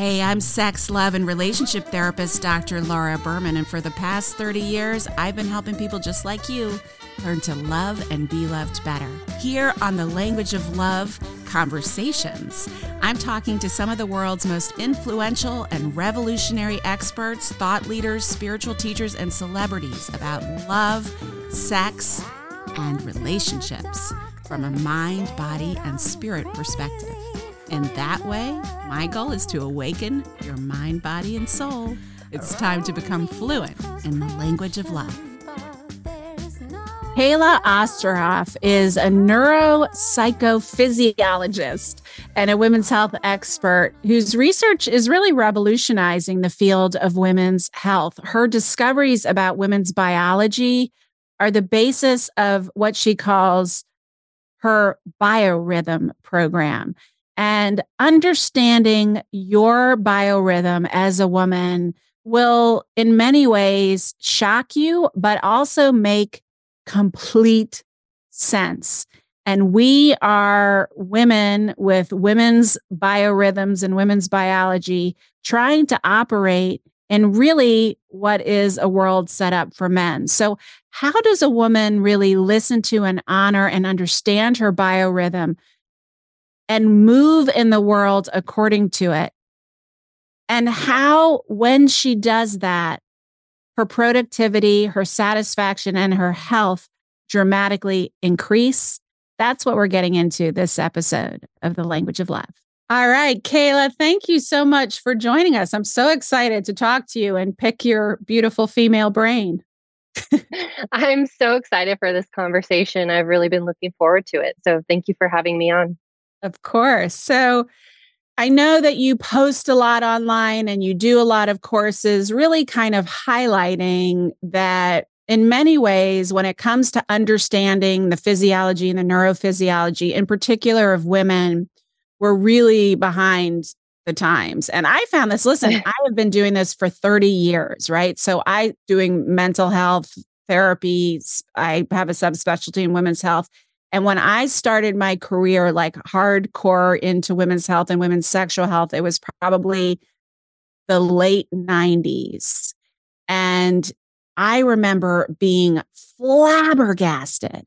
Hey, I'm sex, love, and relationship therapist Dr. Laura Berman, and for the past 30 years, I've been helping people just like you learn to love and be loved better. Here on the Language of Love Conversations, I'm talking to some of the world's most influential and revolutionary experts, thought leaders, spiritual teachers, and celebrities about love, sex, and relationships from a mind, body, and spirit perspective. And that way, my goal is to awaken your mind, body, and soul. It's time to become fluent in the language of love. Kayla Osterhoff is a neuropsychophysiologist and a women's health expert whose research is really revolutionizing the field of women's health. Her discoveries about women's biology are the basis of what she calls her biorhythm program and understanding your biorhythm as a woman will, in many ways, shock you, but also make complete sense. And we are women with women's biorhythms and women's biology trying to operate in really what is a world set up for men. So, how does a woman really listen to and honor and understand her biorhythm and move in the world according to it. And how, when she does that, her productivity, her satisfaction, and her health dramatically increase. That's what we're getting into this episode of The Language of Love. All right, Kayla, thank you so much for joining us. I'm so excited to talk to you and pick your beautiful female brain. I'm so excited for this conversation. I've really been looking forward to it. So, thank you for having me on. Of course. So I know that you post a lot online and you do a lot of courses, really kind of highlighting that in many ways, when it comes to understanding the physiology and the neurophysiology, in particular of women, we're really behind the times. And I found this, listen, I have been doing this for 30 years, right? So I doing mental health therapy. I have a subspecialty in women's health. And when I started my career, like hardcore into women's health and women's sexual health, it was probably the late 90s. And I remember being flabbergasted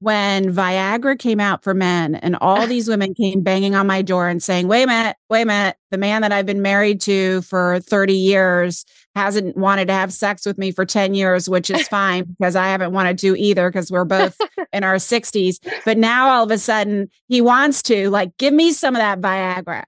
when Viagra came out for men and all these women came banging on my door and saying, wait a minute, wait a minute, the man that I've been married to for 30 years hasn't wanted to have sex with me for 10 years, which is fine because I haven't wanted to either because we're both in our 60s. But now all of a sudden he wants to, like, give me some of that Viagra.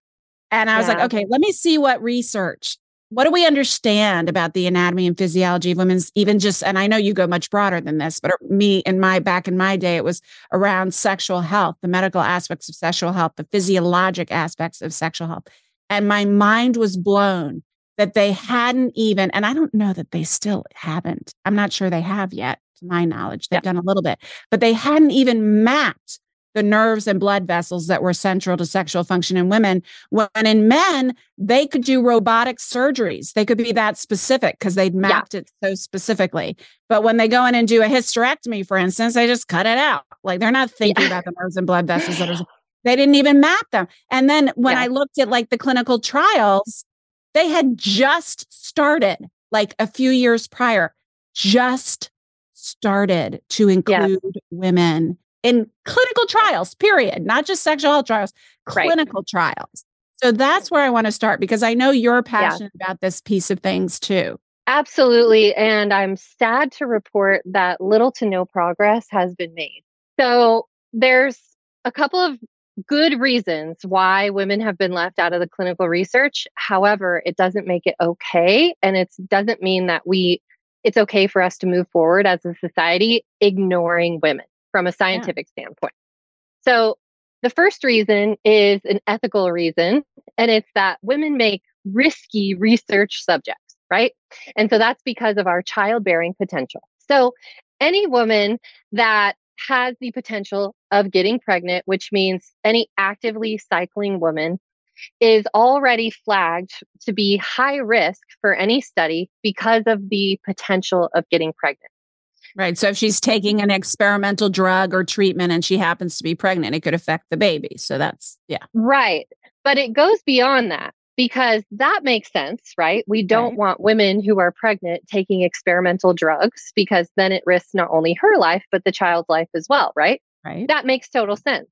And I was yeah. like, okay, let me see what research what do we understand about the anatomy and physiology of women's even just and i know you go much broader than this but me in my back in my day it was around sexual health the medical aspects of sexual health the physiologic aspects of sexual health. And my mind was blown that they hadn't even and i don't know that they still haven't. I'm not sure they have yet to my knowledge. They've yeah. done a little bit but they hadn't even mapped the nerves and blood vessels that were central to sexual function in women. When in men, they could do robotic surgeries. They could be that specific because they'd mapped yeah. it so specifically. But when they go in and do a hysterectomy, for instance, they just cut it out. Like they're not thinking yeah. about the nerves and blood vessels that are, they didn't even map them. And then when yeah. I looked at like the clinical trials, they had just started like a few years prior, just started to include women in clinical trials, period, not just sexual health trials, clinical right. trials. So that's where I want to start because I know you're passionate yeah. about this piece of things too. Absolutely. And I'm sad to report that little to no progress has been made. So there's a couple of good reasons why women have been left out of the clinical research. However, it doesn't make it okay. And it doesn't mean that we, it's okay for us to move forward as a society ignoring women from a scientific yeah. standpoint. So, the first reason is an ethical reason, and it's that women make risky research subjects, right? And so that's because of our childbearing potential. So, any woman that has the potential of getting pregnant, which means any actively cycling woman, is already flagged to be high risk for any study because of the potential of getting pregnant. Right. So if she's taking an experimental drug or treatment and she happens to be pregnant, it could affect the baby. So that's, yeah. Right. But it goes beyond that. because that makes sense, right? We don't right. want women who are pregnant taking experimental drugs because then it risks not only her life, but the child's life as well, right? Right. That makes total sense.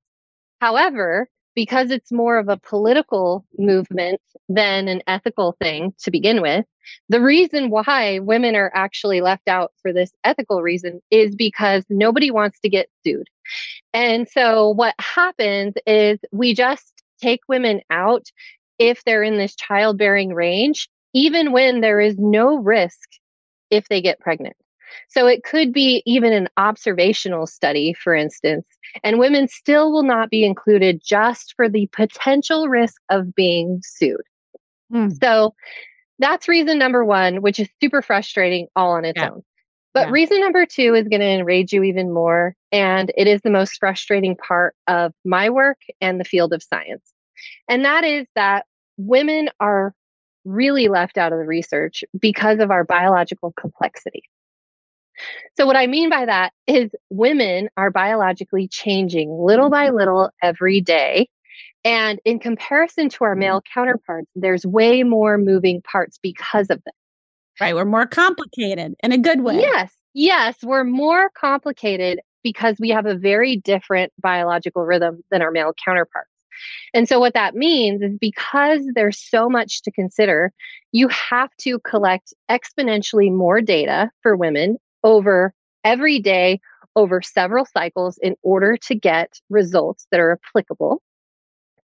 However, because it's more of a political movement than an ethical thing to begin with, the reason why women are actually left out for this ethical reason is because nobody wants to get sued. And so what happens is we just take women out if they're in this childbearing range, even when there is no risk if they get pregnant. So it could be even an observational study, for instance, and women still will not be included just for the potential risk of being sued. Mm. So that's reason number one, which is super frustrating all on its yeah. own. But yeah. reason number two is going to enrage you even more. And it is the most frustrating part of my work and the field of science. And that is that women are really left out of the research because of our biological complexity. So, what I mean by that is women are biologically changing little by mm-hmm. little every day. And in comparison to our male counterparts, there's way more moving parts because of this. Right. We're more complicated in a good way. Yes. Yes. We're more complicated because we have a very different biological rhythm than our male counterparts. And so, what that means is because there's so much to consider, you have to collect exponentially more data for women over every day, over several cycles in order to get results that are applicable.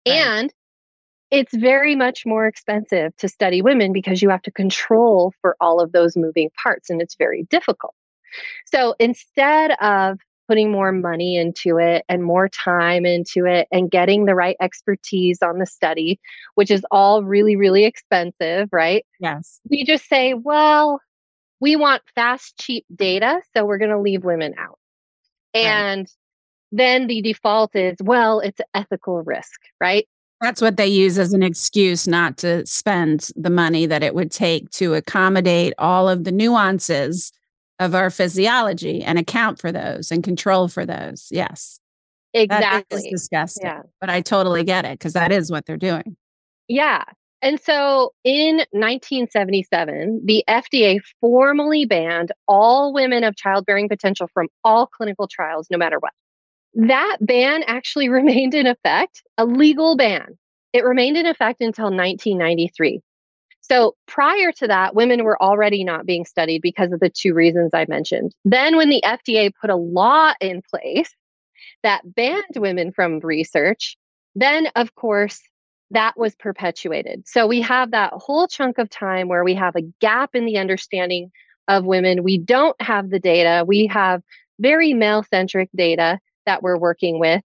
Right. And it's very much more expensive to study women because you have to control for all of those moving parts and it's very difficult. So instead of putting more money into it and more time into it and getting the right expertise on the study, which is all really, really expensive, right? Yes. We just say, well, we want fast, cheap data, so we're going to leave women out. And right. then the default is, well, it's ethical risk, right? That's what they use as an excuse not to spend the money that it would take to accommodate all of the nuances of our physiology and account for those and control for those. Yes. Exactly. That is disgusting. Yeah. But I totally get it because that is what they're doing. Yeah. And so in 1977, the FDA formally banned all women of childbearing potential from all clinical trials, no matter what. That ban actually remained in effect, a legal ban. It remained in effect until 1993. So prior to that, women were already not being studied because of the two reasons I mentioned. Then, when the FDA put a law in place that banned women from research, then of course that was perpetuated. So we have that whole chunk of time where we have a gap in the understanding of women. We don't have the data. We have very male centric data that we're working with.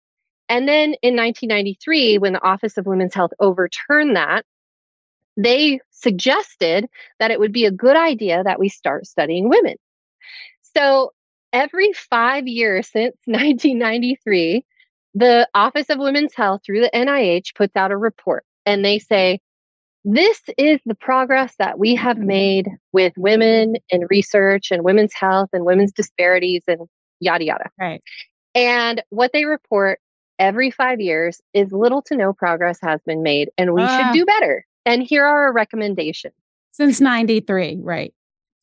And then in 1993, when the Office of Women's Health overturned that, they suggested that it would be a good idea that we start studying women. So every five years since 1993, the Office of Women's Health through the NIH puts out a report and they say, this is the progress that we have made with women in research and women's health and women's disparities and yada yada. Right. And what they report every five years is little to no progress has been made and we uh, should ah. do better. And here are our recommendations. Since 93, right.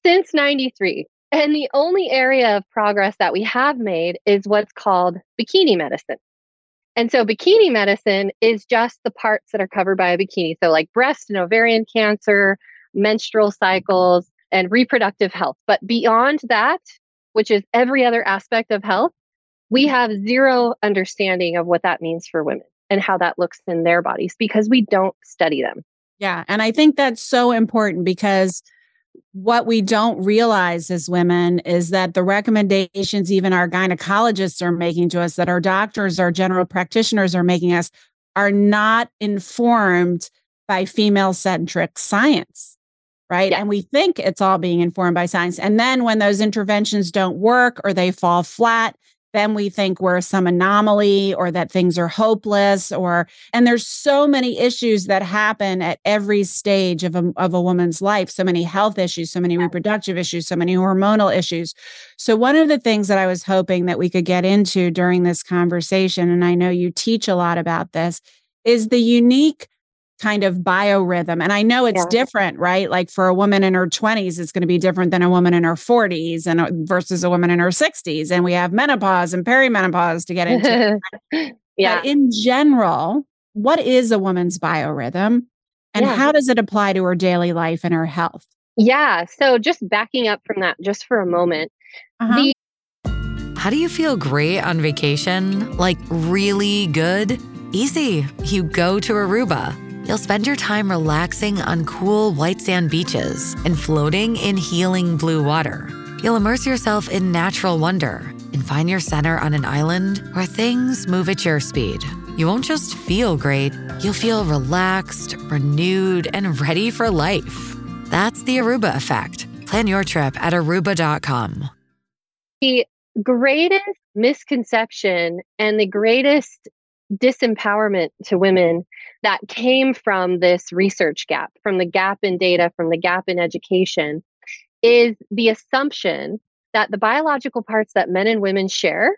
Since 93. And the only area of progress that we have made is what's called bikini medicine. And so, bikini medicine is just the parts that are covered by a bikini. So, like breast and ovarian cancer, menstrual cycles, and reproductive health. But beyond that, which is every other aspect of health, we mm-hmm. have zero understanding of what that means for women and how that looks in their bodies because we don't study them. Yeah. And I think that's so important because what we don't realize as women is that the recommendations even our gynecologists are making to us that our doctors our general practitioners are making us are not informed by female centric science right yeah. and we think it's all being informed by science and then when those interventions don't work or they fall flat then we think we're some anomaly or that things are hopeless or and there's so many issues that happen at every stage of a, of a woman's life. So many health issues so many reproductive issues so many hormonal issues. So one of the things that i was hoping that we could get into during this conversation and i know you teach a lot about this is the unique kind of biorhythm. And I know it's yeah. different, right? Like for a woman in her 20s, it's going to be different than a woman in her 40s and uh, versus a woman in her 60s. And we have menopause and perimenopause to get into. yeah. But in general, what is a woman's biorhythm and yeah. how does it apply to her daily life and her health? Yeah. So just backing up from that just for a moment. Uh-huh. The- how do you feel great on vacation? Like really good? Easy. You go to Aruba You'll spend your time relaxing on cool white sand beaches and floating in healing blue water. You'll immerse yourself in natural wonder and find your center on an island where things move at your speed. You won't just feel great, you'll feel relaxed, renewed, and ready for life. That's the Aruba effect. Plan your trip at aruba.com. The greatest misconception and the greatest disempowerment to women that came from this research gap, from the gap in data, from the gap in education, is the assumption that the biological parts that men and women share.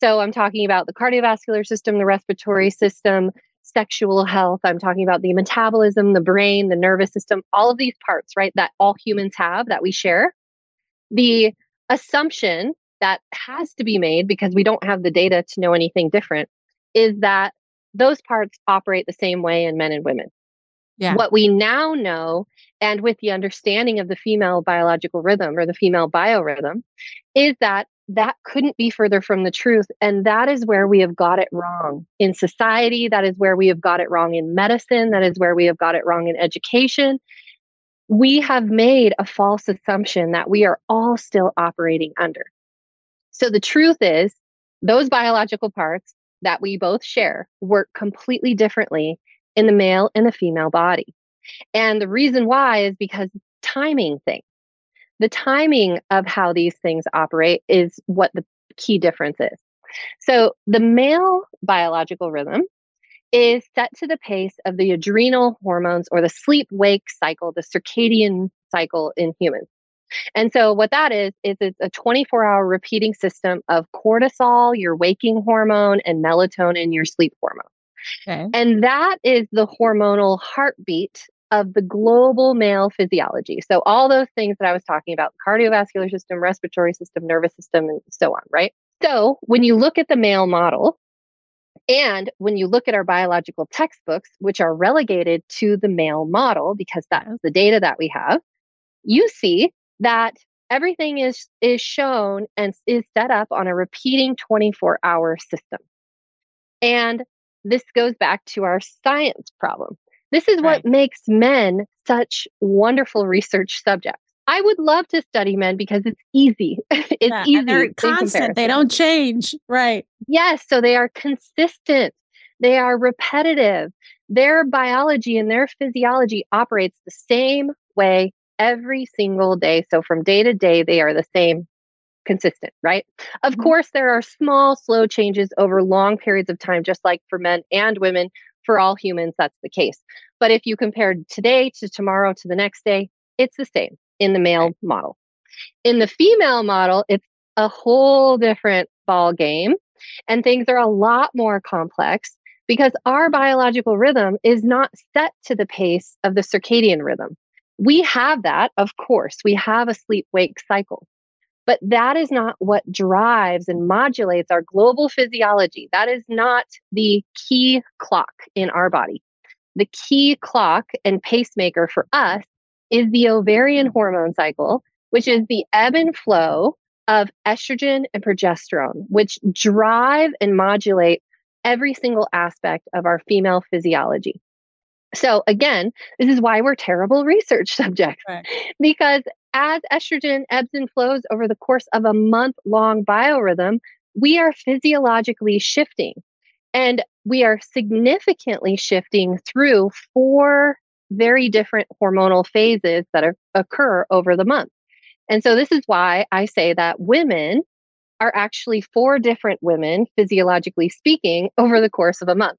So I'm talking about the cardiovascular system, the respiratory system, sexual health. I'm talking about the metabolism, the brain, the nervous system, all of these parts, right, that all humans have that we share. The assumption that has to be made because we don't have the data to know anything different is that those parts operate the same way in men and women. Yeah. What we now know, and with the understanding of the female biological rhythm or the female biorhythm, is that that couldn't be further from the truth. And that is where we have got it wrong in society. That is where we have got it wrong in medicine. That is where we have got it wrong in education. We have made a false assumption that we are all still operating under. So the truth is, those biological parts that we both share work completely differently in the male and the female body. And the reason why is because timing thing. The timing of how these things operate is what the key difference is. So the male biological rhythm is set to the pace of the adrenal hormones or the sleep wake cycle, the circadian cycle in humans. And so what that is is it's a 24-hour repeating system of cortisol, your waking hormone, and melatonin, your sleep hormone. Okay. And that is the hormonal heartbeat of the global male physiology. So all those things that I was talking about, cardiovascular system, respiratory system, nervous system, and so on, right? So when you look at the male model, and when you look at our biological textbooks, which are relegated to the male model, because that's the data that we have, you see that everything is is shown and is set up on a repeating 24 hour system. And this goes back to our science problem. This is what makes men such wonderful research subjects. I would love to study men because it's easy. It's yeah, easy they're constant they don't change. Right. Yes so they are consistent. They are repetitive. Their biology and their physiology operates the same way every single day. So from day to day, they are the same, consistent, right? Of mm-hmm. course, there are small, slow changes over long periods of time, just like for men and women. For all humans, that's the case. But if you compare today to tomorrow to the next day, it's the same in the male model. In the female model, it's a whole different ball game, and things are a lot more complex because our biological rhythm is not set to the pace of the circadian rhythm. We have that, of course. We have a sleep wake cycle. But that is not what drives and modulates our global physiology. That is not the key clock in our body. The key clock and pacemaker for us is the ovarian hormone cycle, which is the ebb and flow of estrogen and progesterone, which drive and modulate every single aspect of our female physiology. So, again, this is why we're terrible research subjects right. because as estrogen ebbs and flows over the course of a month long biorhythm, we are physiologically shifting and we are significantly shifting through four very different hormonal phases that are, occur over the month. And so, this is why I say that women are actually four different women, physiologically speaking, over the course of a month.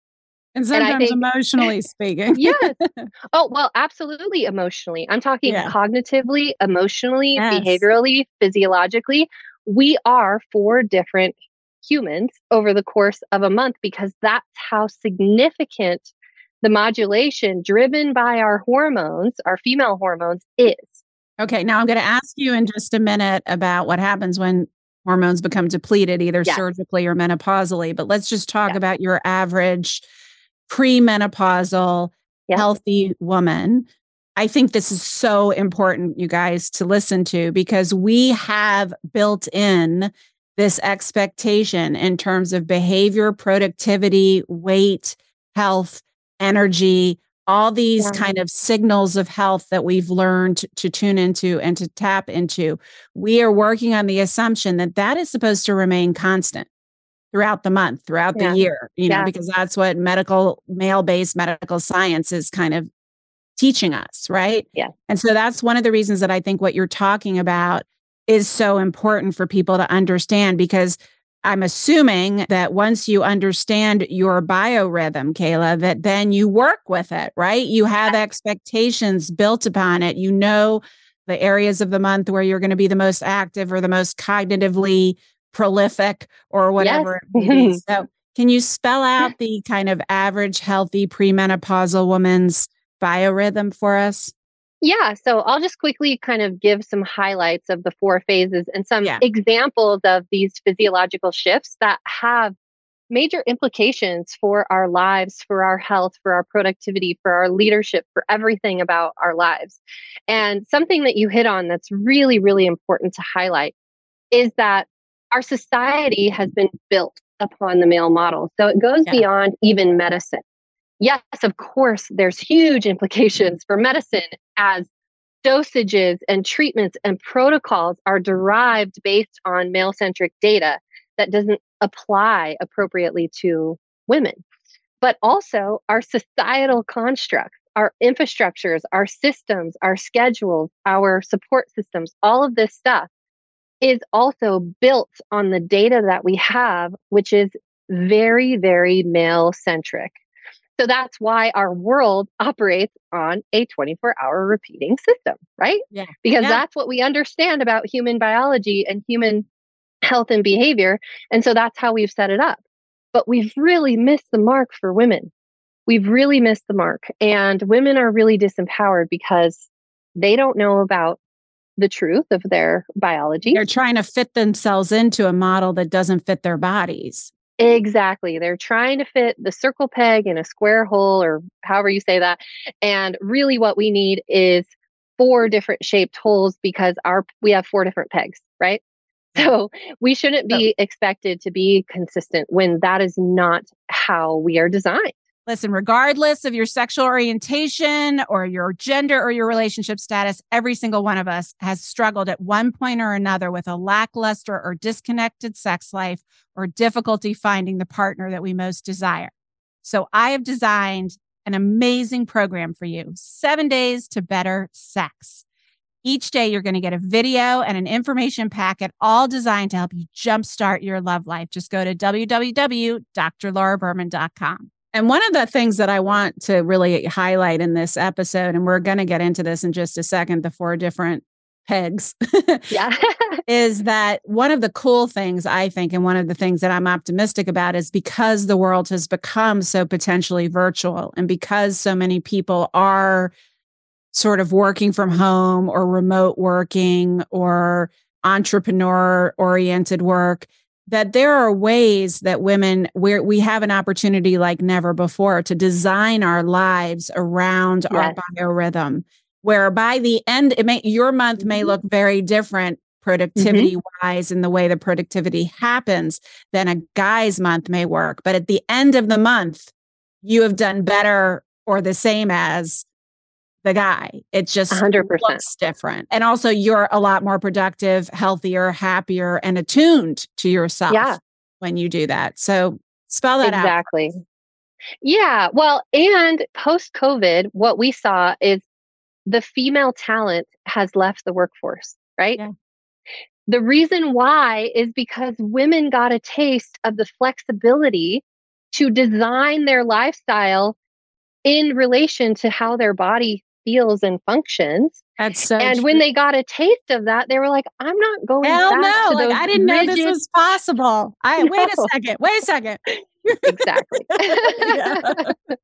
And sometimes and think, emotionally speaking. yes. Oh, well, absolutely emotionally. I'm talking yeah. cognitively, emotionally, yes. behaviorally, physiologically. We are four different humans over the course of a month because that's how significant the modulation driven by our hormones, our female hormones, is. Okay, now I'm going to ask you in just a minute about what happens when hormones become depleted, either yes. surgically or menopausally. But let's just talk about your average premenopausal healthy woman. I think this is so important, you guys, to listen to because we have built in this expectation in terms of behavior, productivity, weight, health, energy, all these yeah. kind of signals of health that we've learned to tune into and to tap into. We are working on the assumption that that is supposed to remain constant throughout the month, throughout yeah. the year, you know, because that's what medical, male based medical science is kind of teaching us, right? Yeah. And so that's one of the reasons that I think what you're talking about is so important for people to understand because I'm assuming that once you understand your biorhythm, Kayla, that then you work with it, right? You have expectations built upon it. You know the areas of the month where you're going to be the most active or the most cognitively prolific or whatever. Yes. so, can you spell out the kind of average healthy premenopausal woman's biorhythm for us? Yeah, so I'll just quickly kind of give some highlights of the four phases and some yeah. examples of these physiological shifts that have major implications for our lives, for our health, for our productivity, for our leadership, for everything about our lives. And something that you hit on that's really, really important to highlight is that our society has been built upon the male model. So it goes yeah. beyond even medicine yes, of course, there's huge implications for medicine as dosages and treatments and protocols are derived based on male centric data that doesn't apply appropriately to women. But also, our societal constructs, our infrastructures, our systems, our schedules, our support systems, all of this stuff is also built on the data that we have, which is very, very male centric. So that's why our world operates on a 24 hour repeating system, right? Yeah. Because yeah. that's what we understand about human biology and human health and behavior. And so that's how we've set it up. But we've really missed the mark for women. We've really missed the mark. And women are really disempowered because they don't know about the truth of their biology. They're trying to fit themselves into a model that doesn't fit their bodies. Exactly. They're trying to fit the circle peg in a square hole or however you say that. And really what we need is four different shaped holes because our we have four different pegs, right? So we shouldn't be expected to be consistent when that is not how we are designed. Listen, regardless of your sexual orientation or your gender or your relationship status, every single one of us has struggled at one point or another with a lackluster or disconnected sex life or difficulty finding the partner that we most desire. So I have designed an amazing program for you seven days to better sex. Each day, you're going to get a video and an information packet, all designed to help you jumpstart your love life. Just go to www.drlauraberman.com. And one of the things that I want to really highlight in this episode, and we're going to get into this in just a second, the four different pegs. yeah. is that one of the cool things I think, and one of the things that I'm optimistic about is because the world has become so potentially virtual and because so many people are sort of working from home or remote working or entrepreneur oriented work that there are ways that women where we have an opportunity like never before to design our lives around yes. our biorhythm where by the end it may your month mm-hmm. may look very different productivity mm-hmm. wise in the way the productivity happens than a guy's month may work but at the end of the month you have done better or the same as the guy. It just 100%. looks different. And also, you're a lot more productive, healthier, happier, and attuned to yourself yeah. when you do that. So, spell that exactly. out. Exactly. Yeah. Well, and post COVID, what we saw is the female talent has left the workforce, right? Yeah. The reason why is because women got a taste of the flexibility to design their lifestyle in relation to how their body feels and functions. That's so and true. when they got a taste of that, they were like, I'm not going Hell no. like I didn't rigid... know this was possible. I no. wait a second. Wait a second. exactly.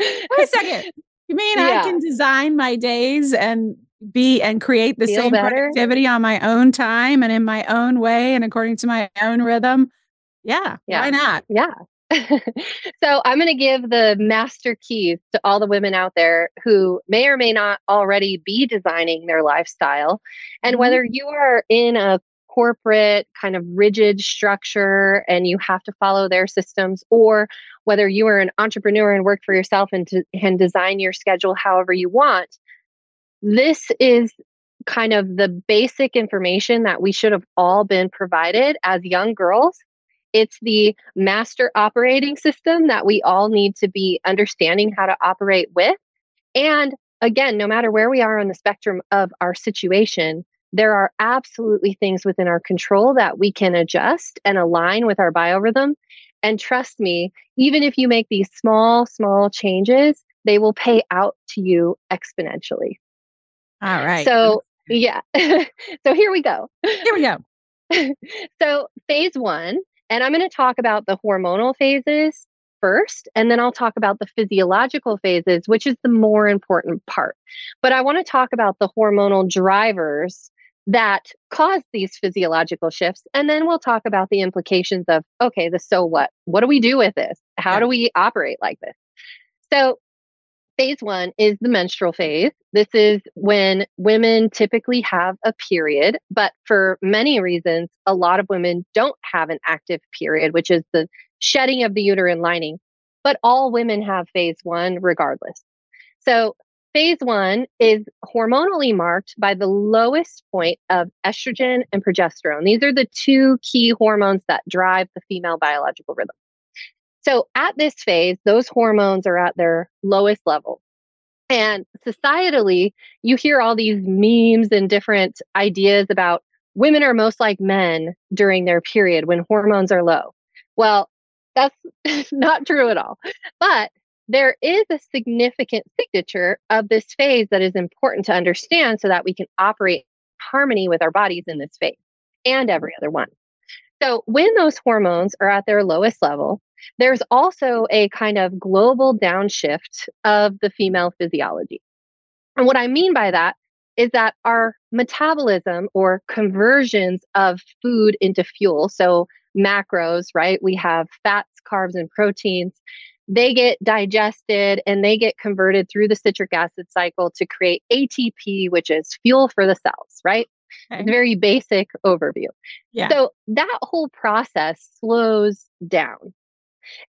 Wait a second. You mean yeah. I can design my days and be and create the Feel same better. productivity on my own time and in my own way and according to my own rhythm? Yeah. yeah. Why not? Yeah. so I'm going to give the master keys to all the women out there who may or may not already be designing their lifestyle. And mm-hmm. whether you are in a corporate kind of rigid structure and you have to follow their systems or whether you are an entrepreneur and work for yourself and to, and design your schedule however you want this is kind of the basic information that we should have all been provided as young girls it's the master operating system that we all need to be understanding how to operate with and again no matter where we are on the spectrum of our situation there are absolutely things within our control that we can adjust and align with our biorhythm. And trust me, even if you make these small, small changes, they will pay out to you exponentially. All right. So, yeah. so here we go. Here we go. so, phase one, and I'm going to talk about the hormonal phases first, and then I'll talk about the physiological phases, which is the more important part. But I want to talk about the hormonal drivers that cause these physiological shifts. And then we'll talk about the implications of okay, the so what? What do we do with this? How do we operate like this? So, phase one is the menstrual phase. This is when women typically have a period, but for many reasons, a lot of women don't have an active period, which is the shedding of the uterine lining. But all women have phase one regardless. So, Phase one is hormonally marked by the lowest point of estrogen and progesterone. These are the two key hormones that drive the female biological rhythm. So at this phase, those hormones are at their lowest level. And societally, you hear all these memes and different ideas about women are most like men during their period when hormones are low. Well, that's not true at all. But there is a significant signature of this phase that is important to understand so that we can operate harmony with our bodies in this phase and every other one. So, when those hormones are at their lowest level, there's also a kind of global downshift of the female physiology. And what I mean by that is that our metabolism or conversions of food into fuel, so macros, right? We have fats, carbs, and proteins they get digested and they get converted through the citric acid cycle to create ATP, which is fuel for the cells, right? Okay. very basic overview. Yeah. So that whole process slows down.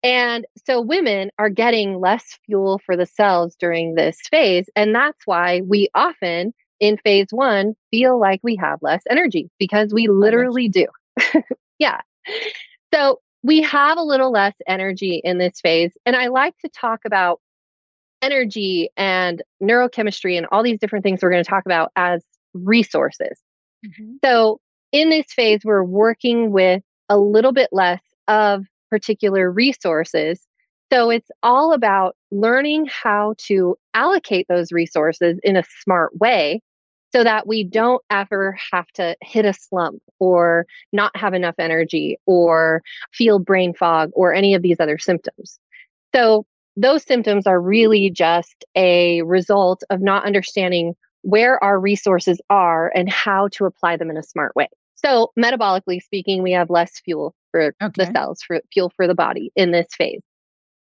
And so women are getting less fuel for the cells during this phase. And that's why we often in phase one feel like we have less energy because we literally do. yeah. So we have a little less energy in this phase. And I like to talk about energy and neurochemistry and all these different things we're going to talk about as resources. Mm-hmm. So, in this phase, we're working with a little bit less of particular resources. So, it's all about learning how to allocate those resources in a smart way so that we don't ever have to hit a slump or not have enough energy or feel brain fog or any of these other symptoms. So, those symptoms are really just a result of not understanding where our resources are and how to apply them in a smart way. So, metabolically speaking, we have less fuel for okay. the cells, for fuel for the body in this phase.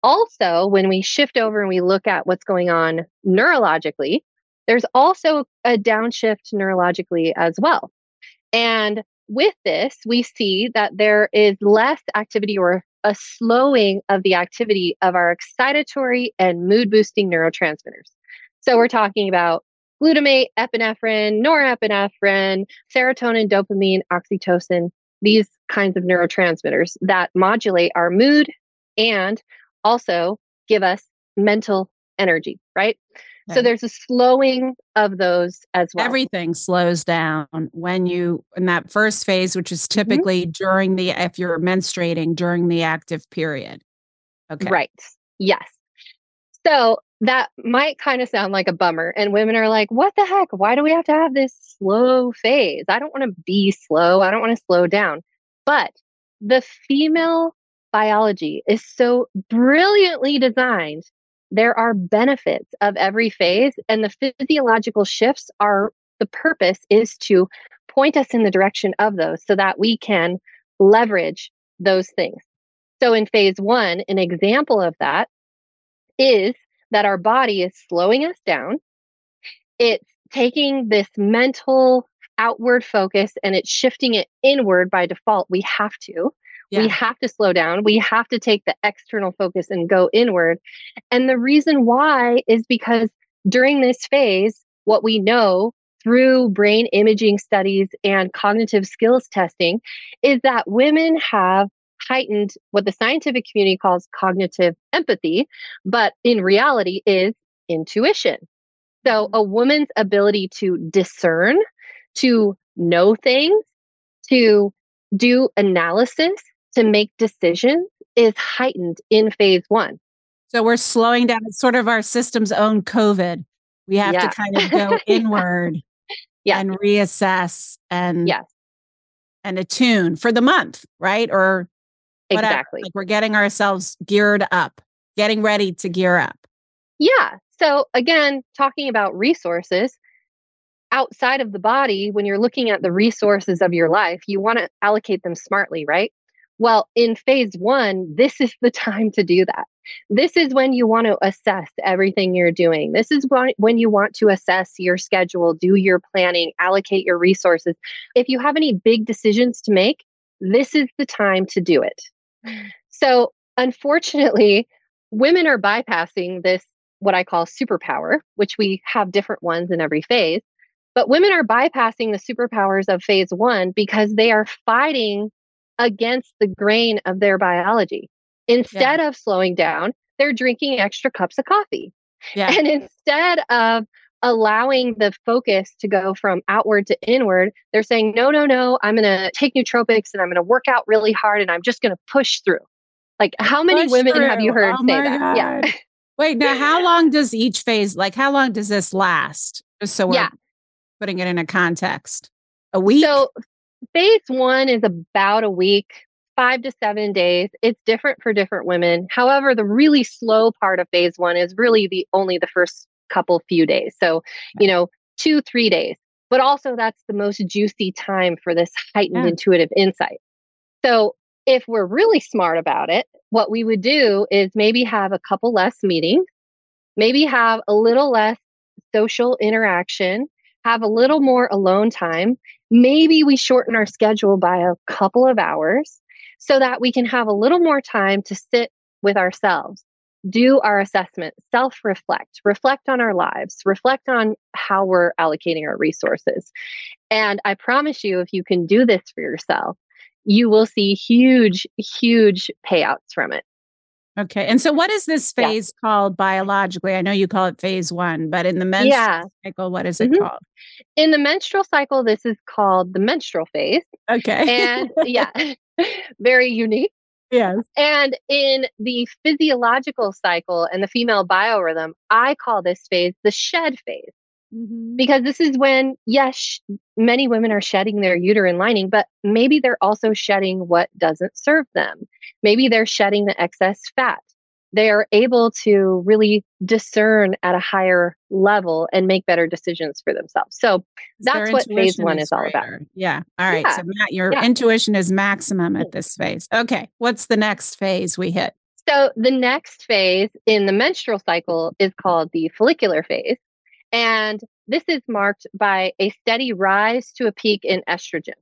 Also, when we shift over and we look at what's going on neurologically, there's also a downshift neurologically as well. And with this, we see that there is less activity or a slowing of the activity of our excitatory and mood boosting neurotransmitters. So we're talking about glutamate, epinephrine, norepinephrine, serotonin, dopamine, oxytocin, these kinds of neurotransmitters that modulate our mood and also give us mental energy, right? So there's a slowing of those as well. Everything slows down when you in that first phase, which is mm-hmm. typically mm-hmm. during the if you're menstruating during the active period. Okay. Right. Yes. So that might kind of sound like a bummer. And women are like, what the heck? Why do we have to have this slow phase? I don't want to be slow. I don't want to slow down. But the female biology is so brilliantly designed there are benefits of every phase, and the physiological shifts are the purpose is to point us in the direction of those so that we can leverage those things. So, in phase one, an example of that is that our body is slowing us down. It's taking this mental outward focus and it's shifting it inward by default. We have to. Yeah. We have to slow down. We have to take the external focus and go inward. And the reason why is because during this phase, what we know through brain imaging studies and cognitive skills testing is that women have heightened what the scientific community calls cognitive empathy, but in reality is intuition. So, mm-hmm. a woman's ability to discern, to know things, to do analysis, to make decisions is heightened in phase one. So, we're slowing down. It's sort of our system's own COVID. We have yeah. to kind of go inward yeah. and reassess and yes. and attune for the month, right? Or whatever. exactly. Like we're getting ourselves geared up, getting ready to gear up. Yeah. So again, talking about resources outside of the body, when you're looking at the resources of your life, you want to allocate them smartly, right? Well, in phase one, this is the time to do that. This is when you want to assess everything you're doing. This is when you want to assess your schedule, do your planning, allocate your resources. If you have any big decisions to make, this is the time to do it. So, unfortunately, women are bypassing this, what I call superpower, which we have different ones in every phase. But women are bypassing the superpowers of phase one because they are fighting against the grain of their biology. Instead yeah. of slowing down, they're drinking extra cups of coffee. Yeah. And instead of allowing the focus to go from outward to inward, they're saying, no, no, no, I'm going to take nootropics and I'm going to work out really hard and I'm just going to push through. Like, how many push women through. have you heard oh say that? God. Yeah. Wait, now how long does each phase, like, how long does this last? Just so we're yeah. putting it in a context. A week? So, phase one is about a week, five to seven days. It's different for different women. However, the really slow part of phase one is really the only the first couple few days. So, you know, two, three days. But also, that's the most juicy time for this heightened yeah. intuitive insight. So, if we're really smart about it, what we would do is maybe have a couple less meetings, maybe have a little less social interaction, have a little more alone time. Maybe we shorten our schedule by a couple of hours so that we can have a little more time to sit with ourselves do our assessment, self reflect, reflect on our lives, reflect on how we're allocating our resources. And I promise you, if you can do this for yourself, you will see huge, huge payouts from it. Okay. And so, what is this phase yeah. called biologically? I know you call it phase one, but in the menstrual yeah. cycle, what is it mm-hmm. called? In the menstrual cycle, this is called the menstrual phase. Okay. And yeah, very unique. Yes. And in the physiological cycle and the female biorhythm, I call this phase the shed phase. Mm-hmm. Because this is when, yes, many women are shedding their uterine lining, but maybe they're also shedding what doesn't serve them. Maybe they're shedding the excess fat they are able to really discern at a higher level and make better decisions for themselves. So that's what phase one is, is all about. Yeah. All right. Yeah. So Matt, your yeah. intuition is maximum at this phase. Okay. What's the next phase we hit? So the next phase in the menstrual cycle is called the follicular phase. And this is marked by a steady rise to a peak in estrogen.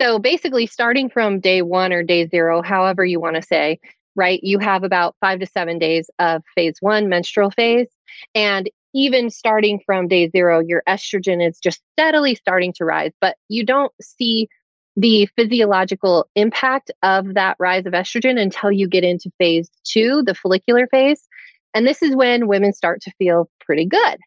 So basically, starting from day one or day zero, however you want to say, right? You have about five to seven days of phase one menstrual phase. And even starting from day zero, your estrogen is just steadily starting to rise, but you don't see the physiological impact of that rise of estrogen until you get into phase two, the follicular phase. And this is when women start to feel pretty good.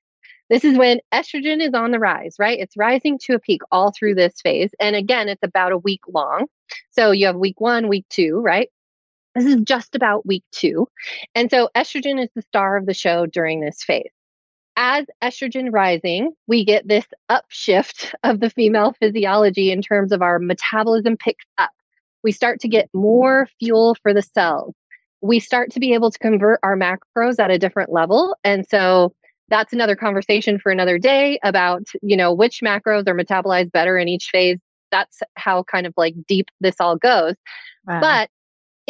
This is when estrogen is on the rise, right? It's rising to a peak all through this phase. And again, it's about a week long. So you have week one, week two, right? This is just about week two. And so estrogen is the star of the show during this phase. As estrogen rising, we get this upshift of the female physiology in terms of our metabolism picks up. We start to get more fuel for the cells. we start to be able to convert our macros at a different level. And so that's another conversation for another day about, you know, which macros are metabolized better in each phase. That's how kind of like deep this all goes. Wow. But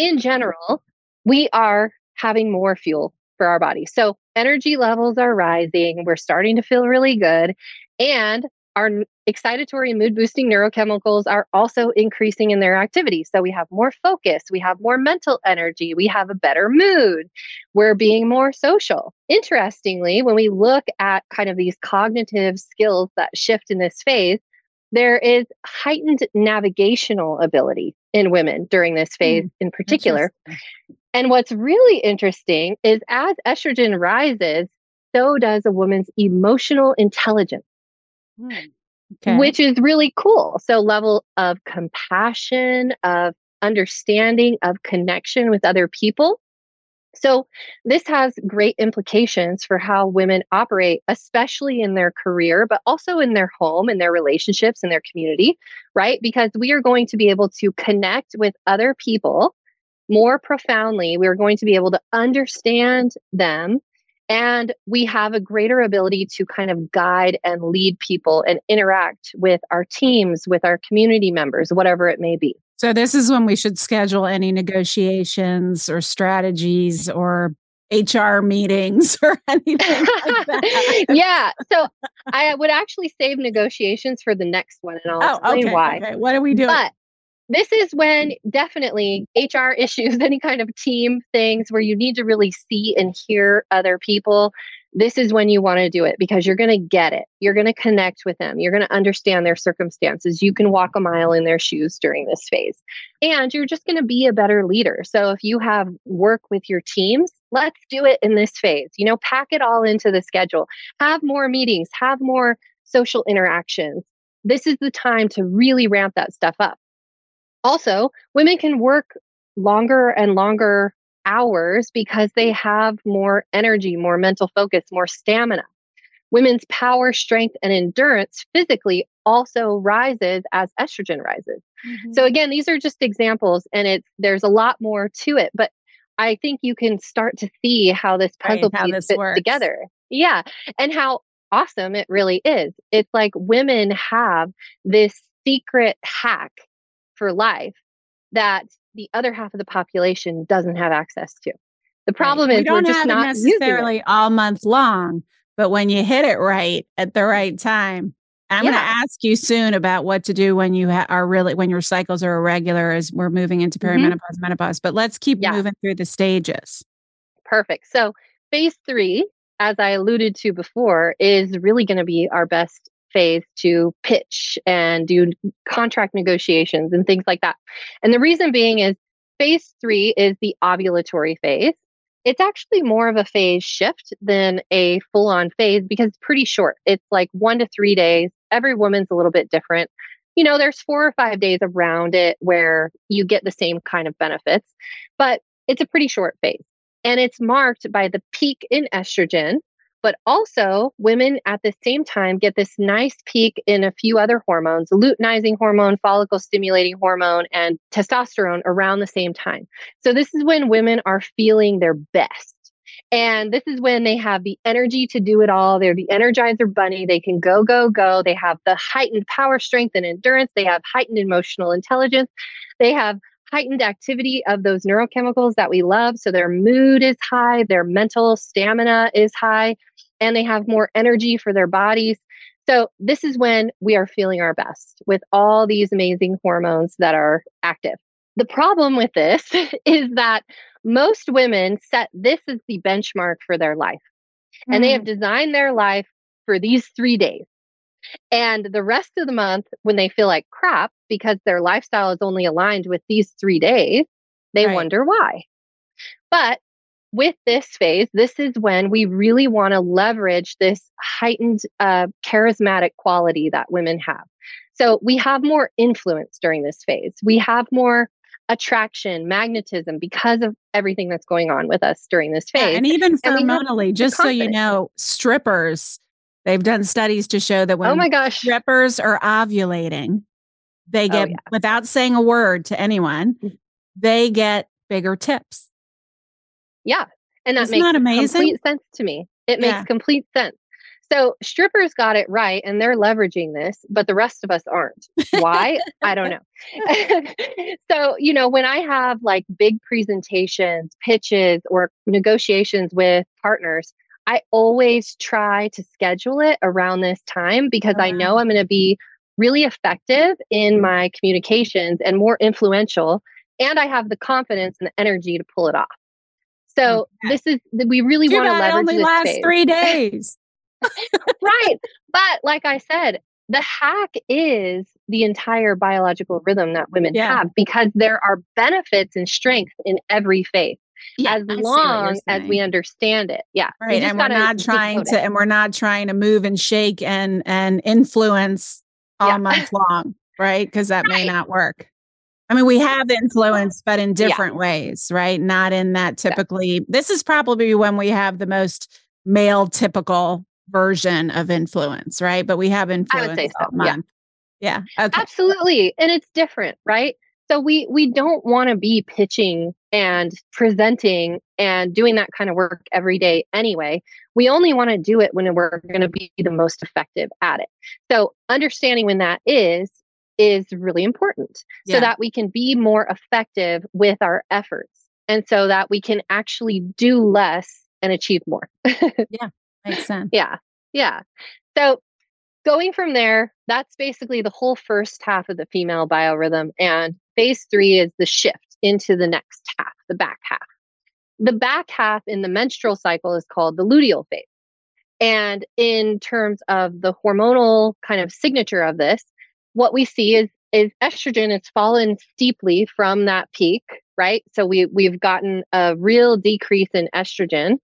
in general, we are having more fuel for our body. So energy levels are rising. We're starting to feel really good. And our excitatory mood boosting neurochemicals are also increasing in their activity. So we have more focus, we have more mental energy, we have a better mood, we're being more social. Interestingly, when we look at kind of these cognitive skills that shift in this phase, there is heightened navigational ability in women during this phase mm, in particular. And what's really interesting is as estrogen rises, so does a woman's emotional intelligence. Mm, okay. Which is really cool. So, level of compassion, of understanding, of connection with other people. So, this has great implications for how women operate, especially in their career, but also in their home, in their relationships, in their community, right? Because we are going to be able to connect with other people more profoundly. We're going to be able to understand them and we have a greater ability to kind of guide and lead people and interact with our teams, with our community members, whatever it may be. So, this is when we should schedule any negotiations or strategies or HR meetings or anything like that. yeah. So I would actually save negotiations for the next one and I'll oh, explain okay, why. Okay. What are we doing? But this is when definitely HR issues, any kind of team things where you need to really see and hear other people. This is when you want to do it because you're going to get it. You're going to connect with them. You're going to understand their circumstances. You can walk a mile in their shoes during this phase. And you're just going to be a better leader. So if you have work with your teams, let's do it in this phase. You know, pack it all into the schedule. Have more meetings, have more social interactions. This is the time to really ramp that stuff up. Also, women can work longer and longer hours because they have more energy, more mental focus, more stamina. Women's power, strength, and endurance physically also rises as estrogen rises. Mm-hmm. So again, these are just examples and it's there's a lot more to it, but I think you can start to see how this puzzle right, piece fits works. together. Yeah. And how awesome it really is. It's like women have this secret hack for life that the other half of the population doesn't have access to. The problem right. is we are just not necessarily all month long, but when you hit it right at the right time, I'm yeah. going to ask you soon about what to do when you ha- are really when your cycles are irregular as we're moving into mm-hmm. perimenopause, mm-hmm. menopause. But let's keep yeah. moving through the stages. Perfect. So phase three, as I alluded to before, is really going to be our best phase to pitch and do contract negotiations and things like that. And the reason being is phase three is the ovulatory phase. It's actually more of a phase shift than a full on phase because it's pretty short. It's like one to three days. Every woman's a little bit different. You know, there's four or five days around it where you get the same kind of benefits, but it's a pretty short phase. And it's marked by the peak in estrogen, but also, women at the same time get this nice peak in a few other hormones luteinizing hormone, follicle stimulating hormone, and testosterone around the same time. So, this is when women are feeling their best. And this is when they have the energy to do it all. They're the energizer bunny. They can go, go, go. They have the heightened power, strength, and endurance. They have heightened emotional intelligence. They have heightened activity of those neurochemicals that we love. So their mood is high, their mental stamina is high, and they have more energy for their bodies. So this is when we are feeling our best with all these amazing hormones that are active. The problem with this is that most women set this as the benchmark for their life. Mm. And they have mm. designed their life for these three days. And the rest of the month, when they feel like crap because their lifestyle is only aligned with these three days, they right. wonder why. But with this phase, this is when we really want to leverage this heightened uh, charismatic quality that women have. So we have more influence during this phase. We have more attraction, magnetism because of everything that's going on with us during this phase. Yeah, and even hormonally, just so you know, strippers They've done studies to show that oh when oh my gosh. strippers are ovulating, they oh, get, oh, yeah. without saying a word to anyone, mm. they get bigger tips. Yeah. And that Isn't makes that amazing? complete sense to me. It makes Yeah. complete sense. So strippers got it right and they're leveraging this, but the rest of us aren't. Why? I don't know. so, you know, when I have like big presentations, pitches, or negotiations with partners, I always try to schedule it around this time because I know I'm going to be really effective in mm-hmm. my communications and more influential. And I have the confidence and the energy to pull it off. So this is we really want to leverage only this lasts phase three days. right. But like I said, the hack is the entire biological rhythm that women Yeah. have because there are benefits and strengths in every phase Yeah, as I see what you're long as we understand it. Yeah. right and we're not trying to it. and we're not trying to move and shake and and influence all Yeah. month long right because that may not work i mean we have influence but in Yeah. different ways right not in that typically this is probably when we have the most male typical version of influence right but we have influence say all so, yeah. yeah okay Absolutely. And it's different, right? So we we don't want to be pitching and presenting and doing that kind of work every day anyway. We only want to do it when we're going to be the most effective at it. So understanding when that is is really important so that we can be more effective with our efforts and so that we can actually do less and achieve more. Yeah, makes sense Yeah. Yeah. So going from there, that's basically the whole first half of the female biorhythm. And phase three is the shift into the next half, the back half. The back half in the menstrual cycle is called the luteal phase. And in terms of the hormonal kind of signature of this, what we see is is estrogen has fallen steeply from that peak, right? So we we've gotten a real decrease in estrogen.